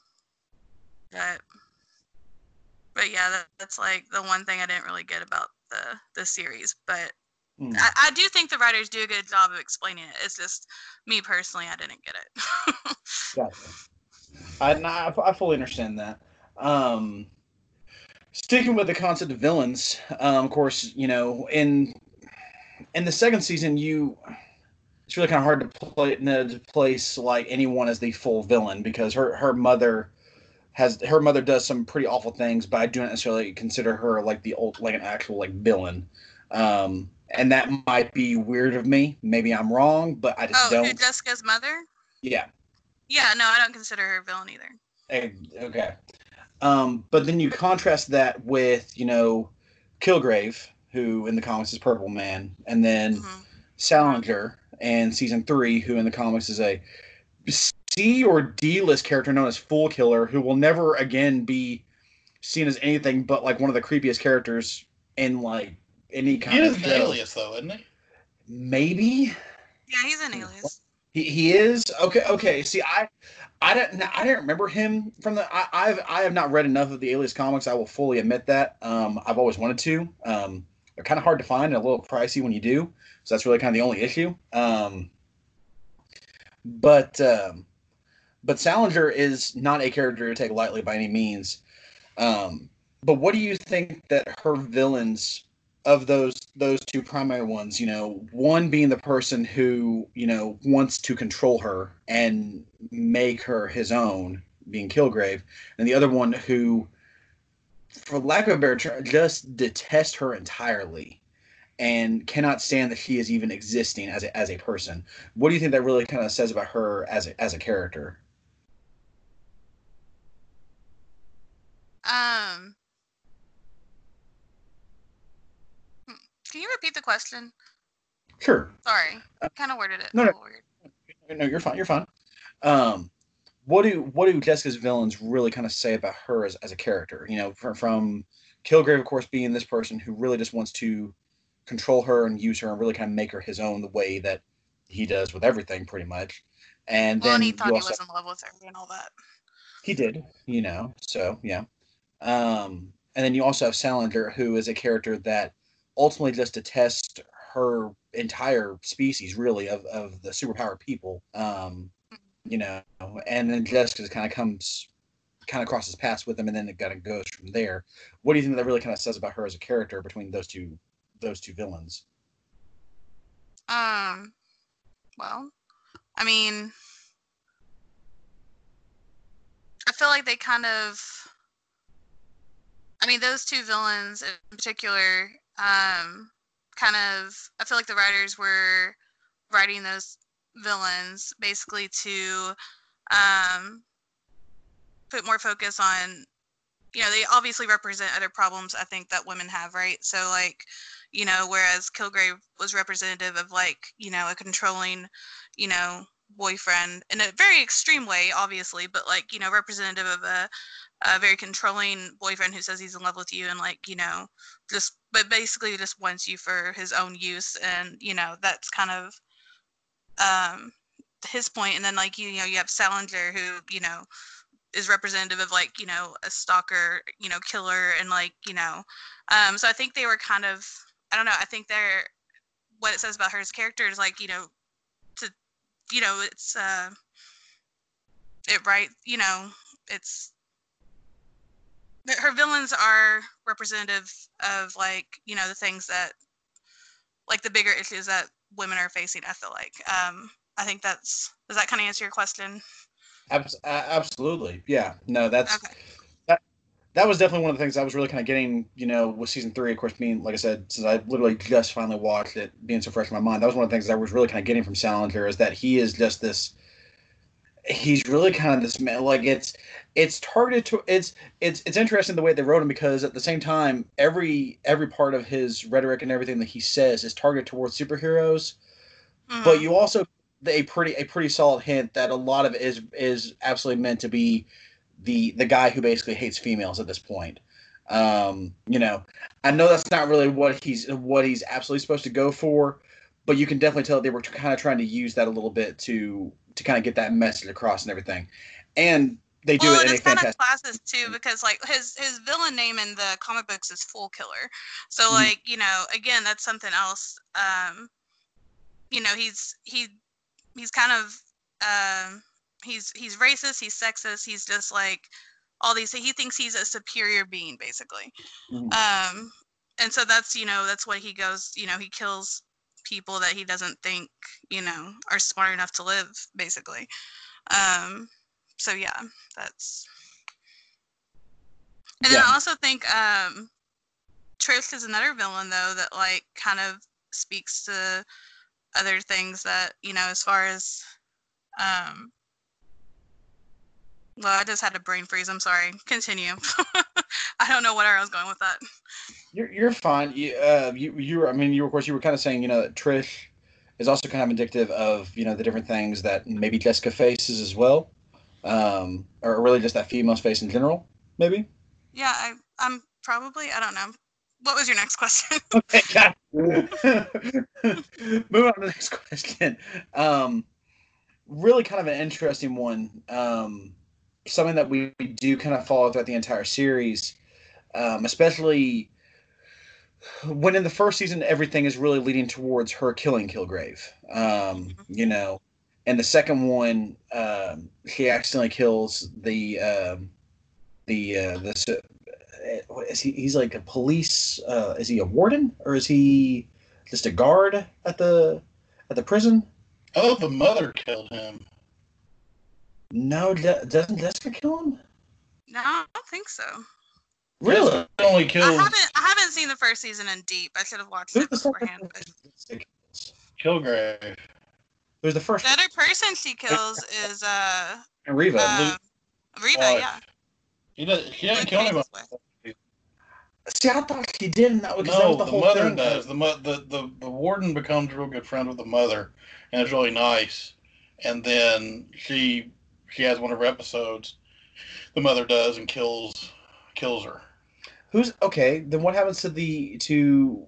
but but yeah, that, that's like the one thing I didn't really get about the the series. But Hmm. I, I do think the writers do a good job of explaining it. It's just me personally, I didn't get it. Gotcha. I, I, I fully understand that. Um, sticking with the concept of villains, um, of course, you know, in in the second season, you it's really kind of hard to play to place like anyone as the full villain because her her mother has her mother does some pretty awful things, but I do not necessarily consider her like the old like an actual like villain. Um, and that might be weird of me. Maybe I'm wrong, but I just oh, don't. Jessica's mother? Yeah. Yeah, no, I don't consider her a villain either. Okay. Um, but then you contrast that with, you know, Kilgrave, who in the comics is Purple Man, and then Mhm. Salinger in season three, who in the comics is a C or D list character known as Fool Killer, who will never again be seen as anything but like one of the creepiest characters in like any He kind is of an show. alias, though, isn't he? Maybe Yeah, he's an alias. He, he is okay. Okay. See, I I don't I didn't remember him from the. I, I've I have not read enough of the Alias comics. I will fully admit that. Um, I've always wanted to. Um, they're kind of hard to find and a little pricey when you do. So that's really kind of the only issue. Um, but um, but Salinger is not a character to take lightly by any means. Um, but what do you think that her villains of those those two primary ones, you know, one being the person who, you know, wants to control her and make her his own, being Kilgrave, and the other one who, for lack of a better term, just detest her entirely and cannot stand that she is even existing as a, as a person. What do you think that really kind of says about her as a, as a character? Um, can you repeat the question? Sure. Sorry, I kind of worded it no, no. weird. No, you're fine. You're fine. Um, what do what do Jessica's villains really kind of say about her as, as a character? You know, from, from Kilgrave, of course, being this person who really just wants to control her and use her and really kind of make her his own the way that he does with everything, pretty much. And Well, then and he thought he also- was in love with her and all that. he did, you know. So yeah. Um, and then you also have Salinger, who is a character that ultimately just to test her entire species, really, of, of the superpowered people. Um, you know, and then Jessica kind of comes, kind of crosses paths with them, and then it kind of goes from there. What do you think that really kind of says about her as a character between those two, those two villains? Um, well, I mean, I feel like they kind of. I mean, those two villains in particular, um, kind of. I feel like the writers were writing those villains basically to um, put more focus on you know they obviously represent other problems i think that women have right so like you know whereas kilgrave was representative of like you know a controlling you know boyfriend in a very extreme way obviously but like you know representative of a, a very controlling boyfriend who says he's in love with you and like you know just but basically just wants you for his own use and you know that's kind of um his point. And then like you, you know you have salinger who you know is representative of like you know a stalker you know killer and like you know um so i think they were kind of i don't know i think they're what it says about her as character is like you know to you know it's uh it right you know it's her villains are representative of like you know the things that like the bigger issues that women are facing i feel like um i think that's does that kind of answer your question absolutely. Yeah. No, that's okay that. That was definitely one of the things I was really kind of getting, you know, with season three. Of course, being like I said, since I literally just finally watched it, being so fresh in my mind, that was one of the things that I was really kind of getting from Salinger is that he is just this. He's really kind of this man. Like it's, it's targeted to. It's it's it's interesting the way they wrote him because at the same time, every every part of his rhetoric and everything that he says is targeted towards superheroes. Mhm. but you also a pretty a pretty solid hint that a lot of it is is absolutely meant to be the the guy who basically hates females at this point. Um, you know, I know that's not really what he's what he's absolutely supposed to go for, but you can definitely tell they were kind of trying to use that a little bit to to kind of get that message across and everything. And they do well, it in and a it's kind of fantastic. classes too because like his his villain name in the comic books is Fool Killer. So Mhm. like you know again that's something else. Um, you know he's he he's kind of um he's he's racist. He's sexist. He's just like all these. He thinks he's a superior being basically. Mhm. Um, and so that's you know that's what he goes. You know he kills people that he doesn't think you know are smart enough to live basically. Um, so yeah, that's. And then I also think um, Trish is another villain though that like kind of speaks to other things that you know as far as um well i just had a brain freeze. I'm sorry. Continue. I don't know where i was going with that You're you're fine. You uh you you were I mean you were, of course you were kind of saying you know that Trish is also kind of indicative of you know the different things that maybe Jessica faces as well, um or really just that female's face in general maybe. yeah i i'm probably i don't know what was your next question Okay, got it. Moving on to the next question. Um, really kind of an interesting one. Um, something that we, we do kind of follow throughout the entire series, um, especially when in the first season everything is really leading towards her killing Kilgrave. Um, you know, and the second one, um, she accidentally kills the um, the uh, the is he? He's like a police. Uh, is he a warden or is he just a guard at the at the prison? Oh, the mother killed him. No, doesn't Jessica kill him? no i don't think so Really? Jessica only i haven't i haven't seen the first season in deep i should have watched Who's it the beforehand but? Kilgrave. There's the first the other person she kills is uh one, Reva. Reba, Wife. yeah. He does. She doesn't Luke kill him. See, I thought she didn't. That, because that was No, the, the, whole mother thing. does. The, the the the warden becomes real good friends with the mother, and it's really nice. And then she she has one of her episodes. The mother does and kills kills her. Who's okay? Then what happens to the to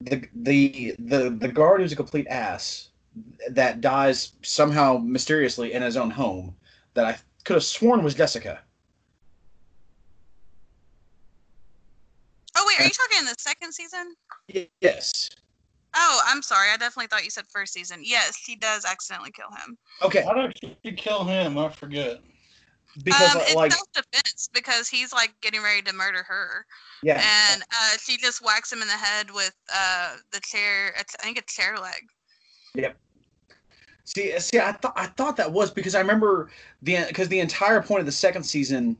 the the the the guard who's a complete ass that dies somehow mysteriously in his own home? That I could have sworn was Jessica. Oh wait, are you talking in the second season? Yes. Oh, I'm sorry. I definitely thought you said first season. Yes, he does accidentally kill him. Okay. Why did she kill him? I forget. Because um, it's like self-defense because he's like getting ready to murder her, yeah. and uh, she just whacks him in the head with uh, the chair. I think it's chair leg. Yep. See, see, I thought I thought that was because I remember the because the entire point of the second season,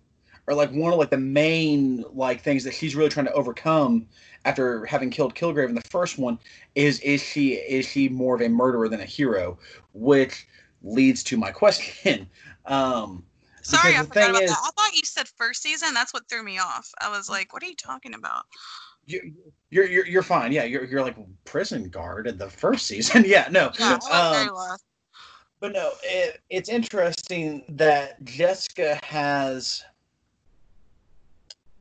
or like one of like the main like things that she's really trying to overcome after having killed Kilgrave in the first one is is she is she more of a murderer than a hero, which leads to my question. Um, Sorry, I because forgot about is- that. I thought you said first season. That's what threw me off. I was like, what are you talking about? you, you're you're you're fine. Yeah, you're you're like prison guard in the first season. yeah, no. Yeah, I was very Um. But no, it, it's interesting that Jessica has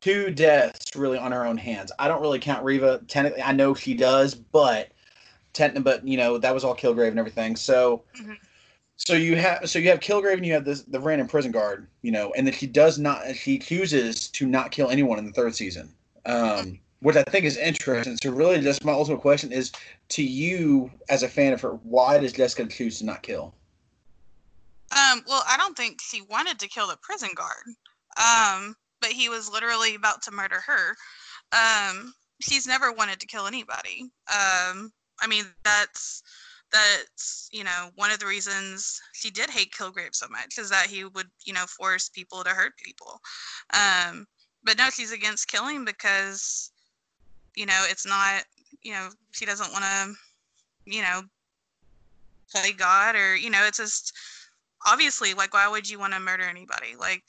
two deaths really on her own hands. I don't really count Reva Technically, I know she does, but but you know that was all Kilgrave and everything. So, Mhm. So you have so you have Kilgrave and you have this the random prison guard, you know, and that he does not. he chooses to not kill anyone in the third season. Um, which I think is interesting. So really, just my ultimate question is to you as a fan of her: Why does Jessica choose to not kill? Um, well, I don't think she wanted to kill the prison guard. Um, but he was literally about to murder her. Um, she's never wanted to kill anybody. Um, I mean, that's that's you know one of the reasons she did hate Kilgrave so much is that he would you know force people to hurt people. Um, but no, she's against killing because you know it's not you know she doesn't want to you know play God or you know it's just obviously like why would you want to murder anybody like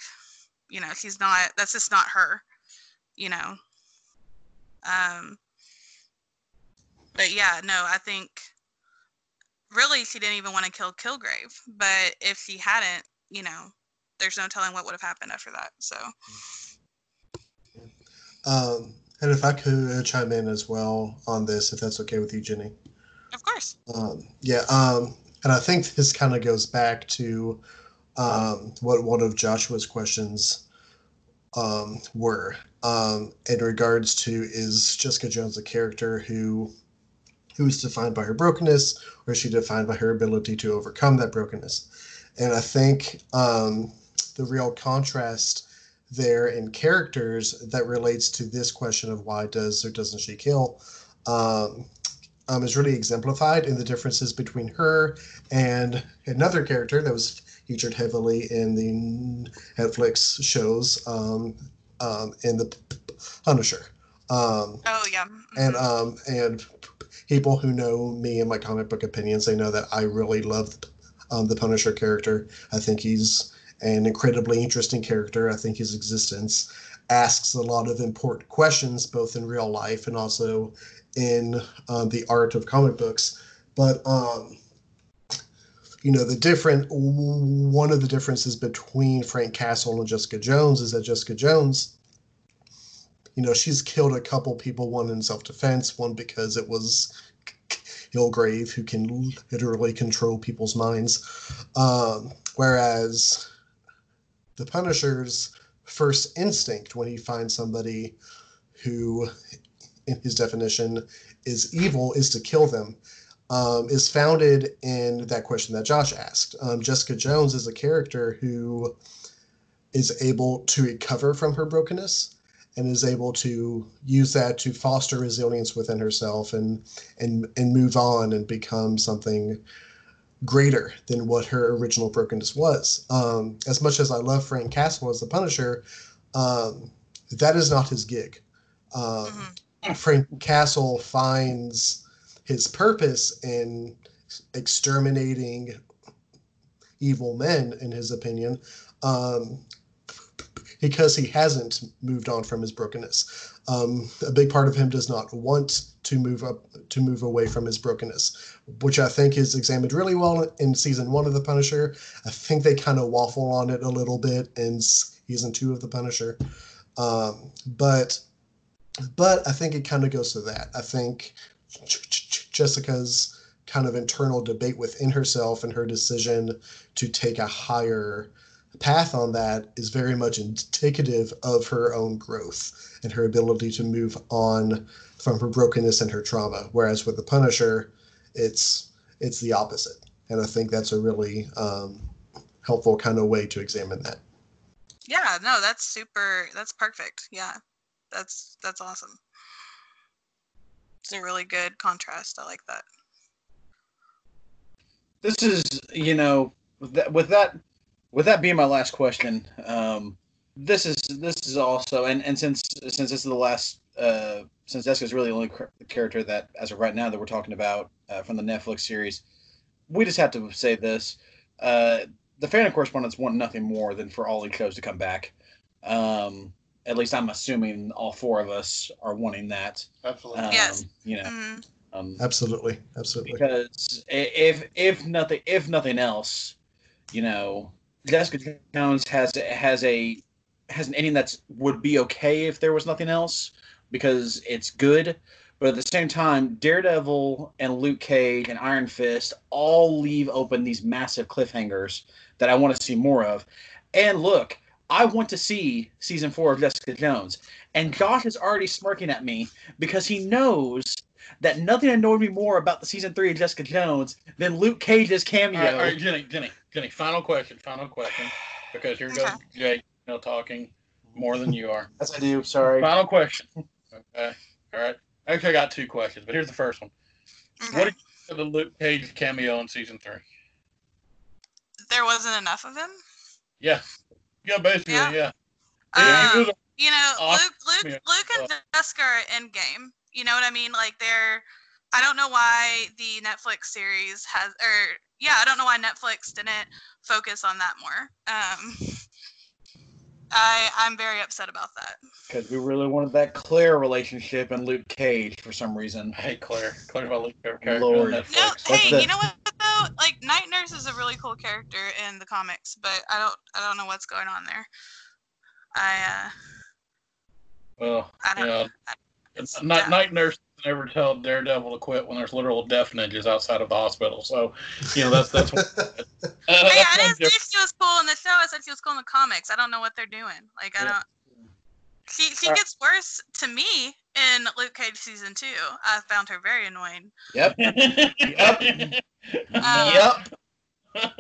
you know she's not that's just not her you know um but yeah no i think really she didn't even want to kill kilgrave but if she hadn't you know there's no telling what would have happened after that so. Um, and if I could chime in as well on this, if that's okay with you, Jenny. of course. Um, yeah, um, and I think this kind of goes back to um, what one of Joshua's questions um, were um, in regards to is Jessica Jones a character who who is defined by her brokenness, or is she defined by her ability to overcome that brokenness? And I think um, the real contrast there in characters that relates to this question of why does or doesn't she kill um, um, is really exemplified in the differences between her and another character that was featured heavily in the Netflix shows um, um, in the Punisher. Um, oh yeah and mhm. um, and people who know me and my comic book opinions, they know that I really love um, the Punisher character. I think he's an incredibly interesting character. I think his existence asks a lot of important questions, both in real life and also in um, the art of comic books. But um, you know, the different one of the differences between Frank Castle and Jessica Jones is that Jessica Jones, you know, she's killed a couple people, one in self-defense, one because it was Kilgrave who can literally control people's minds. Um, whereas the Punisher's first instinct when he finds somebody who, in his definition, is evil is to kill them. Um, is founded in that question that Josh asked. Um, Jessica Jones is a character who is able to recover from her brokenness and is able to use that to foster resilience within herself and and and move on and become something greater than what her original brokenness was. Um, as much as I love Frank Castle as the Punisher, um, that is not his gig. Um, Mhm. Frank Castle finds his purpose in exterminating evil men, in his opinion, um, because he hasn't moved on from his brokenness. Um, a big part of him does not want to move up to move away from his brokenness, which I think is examined really well in season one of The Punisher. I think they kind of waffle on it a little bit in season two of The Punisher, um, but but I think it kind of goes to that. I think Jessica's kind of internal debate within herself and her decision to take a higher path on that is very much indicative of her own growth and her ability to move on from her brokenness and her trauma. Whereas with the Punisher, it's it's the opposite, and I think that's a really um, helpful kind of way to examine that. yeah no that's super that's perfect. Yeah that's that's awesome. It's a really good contrast. I like that. This is you know with that with that with that being my last question. Um, this is this is also and and since since this is the last uh, since Jessica's really the only cr- character that as of right now that we're talking about uh, from the Netflix series, we just have to say this: uh, the fan correspondents want nothing more than for all the shows to come back. Um, at least I'm assuming all four of us are wanting that. Absolutely. Um, Yes. You know, Mhm. um, Absolutely, absolutely. because if if nothing if nothing else, you know, Jessica Jones has has a has an ending that's would be okay if there was nothing else because it's good, but at the same time, Daredevil and Luke Cage and Iron Fist all leave open these massive cliffhangers that I want to see more of. And look, I want to see season four of Jessica Jones, and Josh is already smirking at me because he knows that nothing annoyed me more about the season three of Jessica Jones than Luke Cage's cameo. All right, all right, Jenny, Jenny, Jenny. Final question. Final question. Because here goes Okay. Jake, you know, talking more than you are. Yes, I do. Sorry. Final question. Okay. All right. Actually, I got two questions, but here's the first one. Okay. What did you think of the Luke Cage cameo in season three? there wasn't enough of him. Yeah. Yeah, basically, Yeah. yeah. Um, He was a- you know, Awesome. Luke, Luke, Luke and Jessica are Endgame. You know what I mean? Like they're. I don't know why the Netflix series has, or yeah, I don't know why Netflix didn't focus on that more. Um, I I'm very upset about that. Because we really wanted that Claire relationship and Luke Cage for some reason. I hate Claire. Claire's my least favorite character Lord. on No, Netflix. Hey, the- you know what though? Like Night Nurse is a really cool character in the comics, but I don't I don't know what's going on there. I uh. Well, I don't. yeah. It's, Night, yeah. night nurse never tell Daredevil to quit when there's literal death ninjas outside of the hospital. So, you know, that's that's. What, uh, Hey, that's I one didn't say she was cool in the show. I said she was cool in the comics. I don't know what they're doing. Like I Yeah. don't. She she gets worse to me in Luke Cage season two. I found her very annoying. Yep. Yep. Um, yep.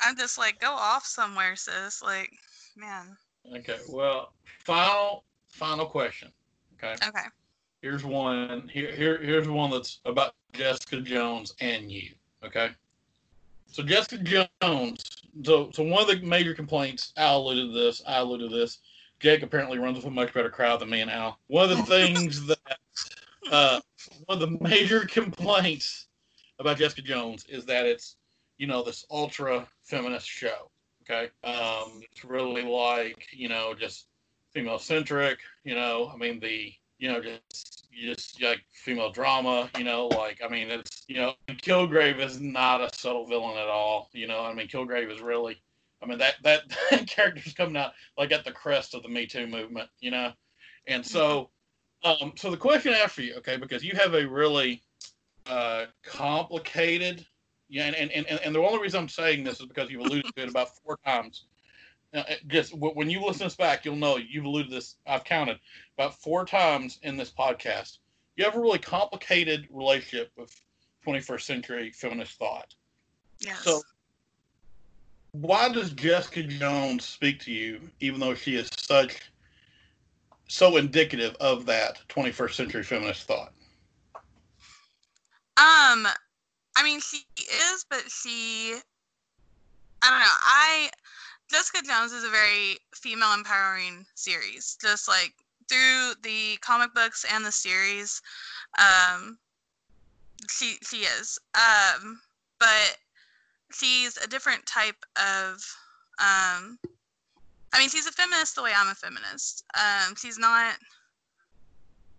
I'm just like, go off somewhere, sis. Like, man. okay. Well, final final question. Okay. Okay. Here's one. Here, here here's one that's about Jessica Jones and you. Okay. So Jessica Jones. So so one of the major complaints. Al alluded to this. I alluded to this. Jake apparently runs with a much better crowd than me and Al. One of the things that uh, one of the major complaints about Jessica Jones is that it's you know this ultra feminist show. Okay. Um, it's really like you know just female centric. You know, I mean the you know just just like female drama. You know, like I mean it's you know Kilgrave is not a subtle villain at all. You know, I mean Kilgrave is really. I mean that that, that character's coming out like at the crest of the Me Too movement. You know, and so um, so the question after you, okay, because you have a really uh, complicated yeah, and, and, and, and the only reason I'm saying this is because you've alluded to it about four times. Uh, it just when you listen to this back, you'll know you've alluded to this. I've counted about four times in this podcast. You have a really complicated relationship with 21st century feminist thought. Yes. So, why does Jessica Jones speak to you, even though she is such so indicative of that 21st century feminist thought? Um, I mean, she is, but she, I don't know. I Jessica Jones is a very female empowering series, just like through the comic books and the series. Um, she she is. Um, but she's a different type of. Um, I mean, she's a feminist the way I'm a feminist. Um, she's not.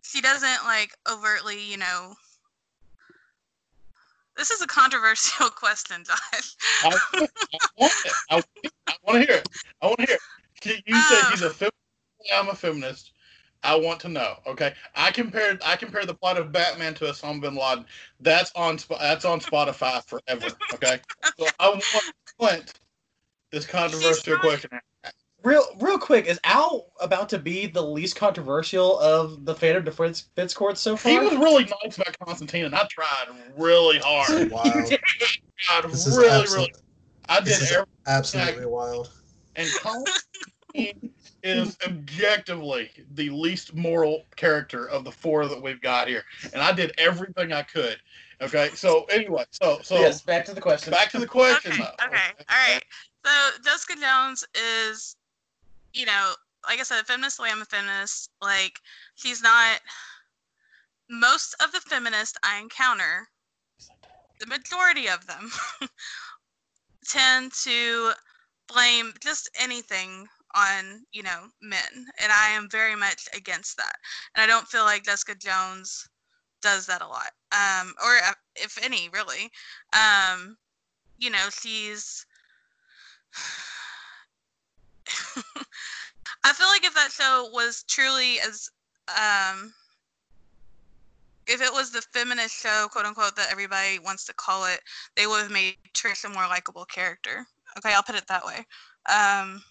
She doesn't like overtly, you know, this is a controversial question, Josh. I, I want it. I, I want to hear it. I want to hear it. You said Oh. she's a feminist. I'm a feminist. I want to know. Okay, I compared I compared the plot of Batman to Osama bin Laden. That's on that's on Spotify forever. Okay, so I want, want this controversial question. Real, real quick, is Al about to be the least controversial of the Fandom Defense Fitz courts so far? He was really nice about Constantine, and I tried really hard. wild. tried This is really, absolute- really. I This did is every absolutely wild. And Constantine is objectively the least moral character of the four that we've got here. And I did everything I could. Okay, so anyway, so so yes, back to the question. back to the question. Okay, though. okay, all right. So Jessica Jones is, you know, like I said, a feminist the way I'm a feminist. Like she's not. Most of the feminists I encounter, the majority of them, tend to blame just anything on you know men, and I am very much against that. And I don't feel like Jessica Jones does that a lot, um, or uh, if any, really. Um, you know, she's I feel like if that show was truly as um if it was the feminist show, quote unquote, that everybody wants to call it, they would have made Trish a more likable character. Okay, I'll put it that way. Um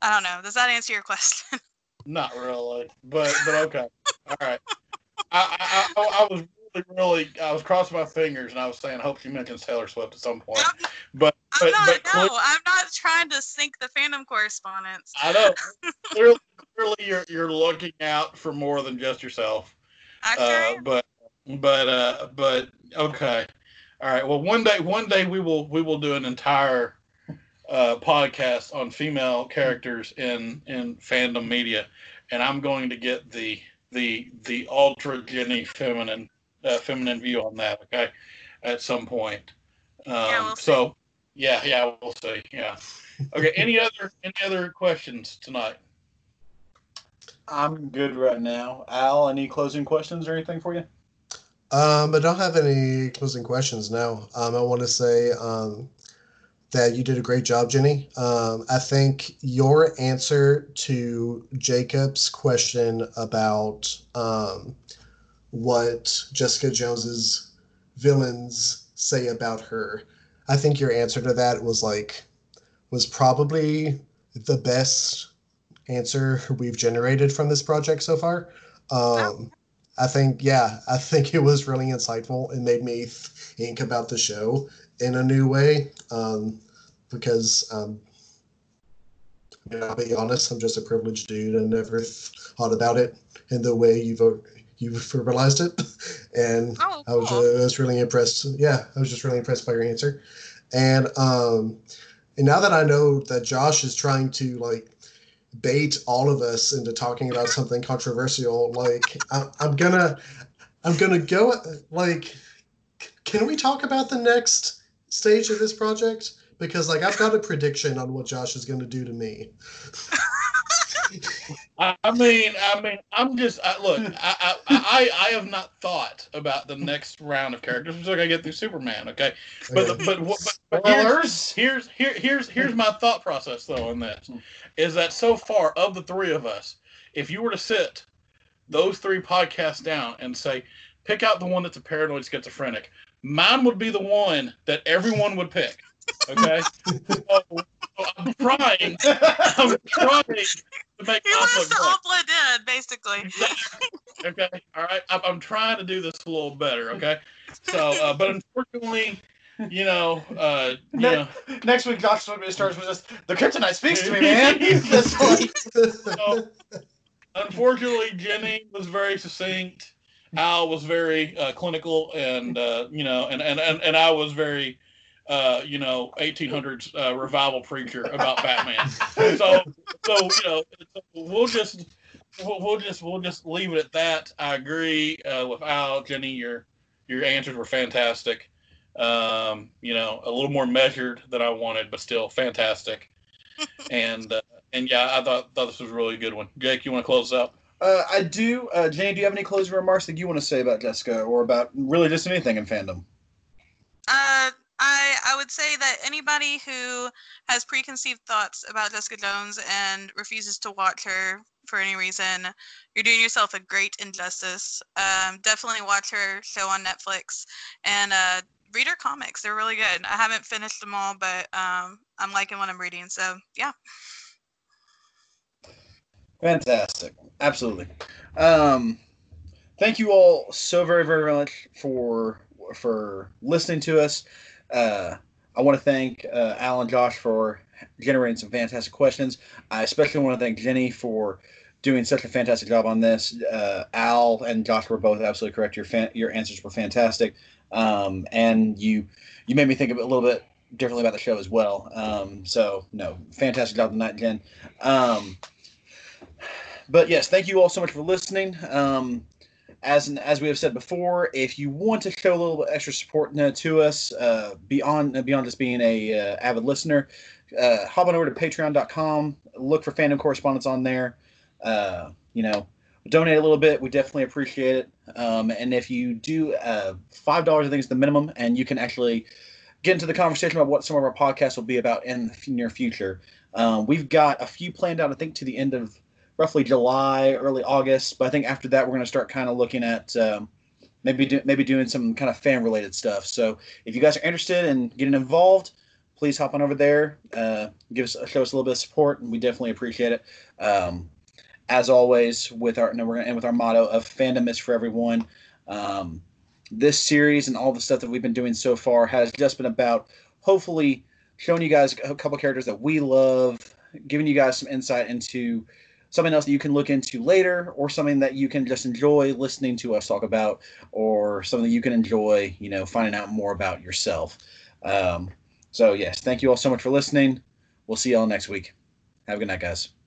I don't know. Does that answer your question? Not really, but but okay, all right. I, I, I, I was really I was crossing my fingers and I was saying I hope she mentions Taylor Swift at some point. But I'm but, not but no, clear- I'm not trying to sink the fandom correspondence. I know clearly, clearly you're you're looking out for more than just yourself. I sure Uh, but but uh but okay all right well one day one day we will we will do an entire uh podcast on female characters in in fandom media and i'm going to get the the the ultra jenny feminine uh, feminine view on that okay at some point um Yeah, we'll see. so yeah yeah we'll see yeah okay any other any other questions tonight I'm good right now. Al, any closing questions or anything for you? Um, I don't have any closing questions now. Um, I want to say um, that you did a great job, Jenny. Um, I think your answer to Jacob's question about um, what Jessica Jones's villains say about her, I think your answer to that was like was probably the best answer we've generated from this project so far. Um, I think, yeah, I think it was really insightful and made me think about the show in a new way. Um, because, um, I'll be honest, I'm just a privileged dude and never thought about it in the way you've you've verbalized it. And Oh, I was cool. just really impressed. Yeah, I was just really impressed by your answer. And um, and now that I know that Josh is trying to like bait all of us into talking about something controversial, like I, I'm gonna I'm gonna go like. Can we talk about the next stage of this project? Because like I've got a prediction on what Josh is gonna do to me. I I mean, I mean, I'm just I, look. I, I, I, I have not thought about the next round of characters until I get through Superman. Okay, but Okay. but what? But, but here's, here's here here's here's my thought process though on this, is that so far of the three of us, if you were to sit those three podcasts down and say, pick out the one that's a paranoid schizophrenic, mine would be the one that everyone would pick. Okay, so, so I'm trying. I'm trying to make He us wants look to great. all blend in, basically. okay all right I'm, I'm trying to do this a little better okay so uh, but unfortunately you know uh you Ne- know Next week, Josh starts with just the kryptonite speaks to me, man. Just like, so, unfortunately jenny was very succinct al was very uh, clinical and uh you know and and and, and i was very uh, you know, 1800s uh, revival preacher about Batman. so, so you know, we'll just we'll, we'll just we'll just leave it at that. I agree uh, with Al, Jenny. Your your answers were fantastic. Um, you know, a little more measured than I wanted, but still fantastic. and uh, and yeah, I thought thought this was a really good one. Jake, you want to close us out? uh, I do. Uh, Jane, do you have any closing remarks that you want to say about Jessica or about really just anything in fandom? Uh, I I would say that anybody who has preconceived thoughts about Jessica Jones and refuses to watch her for any reason, you're doing yourself a great injustice. Um, definitely watch her show on Netflix and uh, read her comics. They're really good. I haven't finished them all, but um, I'm liking what I'm reading. So yeah. Fantastic. Absolutely. Um, thank you all so very, very much for for listening to us. Uh, I want to thank uh, Al and Josh for generating some fantastic questions. I especially want to thank Jenny for doing such a fantastic job on this. Uh, Al and Josh were both absolutely correct. Your fan, your answers were fantastic, um, and you you made me think a little bit differently about the show as well. Um, so no, fantastic job tonight, Jen. Um, but yes, thank you all so much for listening. Um, as as we have said before, if you want to show a little bit extra support uh, to us uh, beyond beyond just being a uh, avid listener, uh, hop on over to Patreon.com. Look for fandom correspondence on there. Uh, you know, donate a little bit. We definitely appreciate it. Um, and if you do uh, five dollars, I think is the minimum, and you can actually get into the conversation about what some of our podcasts will be about in the near future. Um, we've got a few planned out, I think, to the end of roughly July, early August. But I think after that, we're going to start kind of looking at um, maybe do, maybe doing some kind of fan related stuff. So if you guys are interested in getting involved, please hop on over there. Uh, give us show us a little bit of support, and we definitely appreciate it. Um, as always, with our and we're going to end with our motto of fandom is for everyone. Um, this series and all the stuff that we've been doing so far has just been about hopefully showing you guys a couple characters that we love, giving you guys some insight into something else that you can look into later or something that you can just enjoy listening to us talk about or something that you can enjoy you know finding out more about yourself. Um, so yes thank you all so much for listening. We'll see you all next week. Have a good night guys